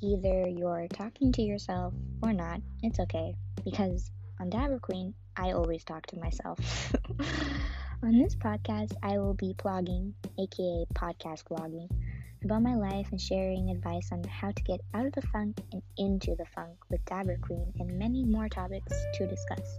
Either you're talking to yourself or not, it's okay, because on Dabber Queen, I always talk to myself. on this podcast, I will be blogging, aka podcast vlogging, about my life and sharing advice on how to get out of the funk and into the funk with Dabber Queen and many more topics to discuss.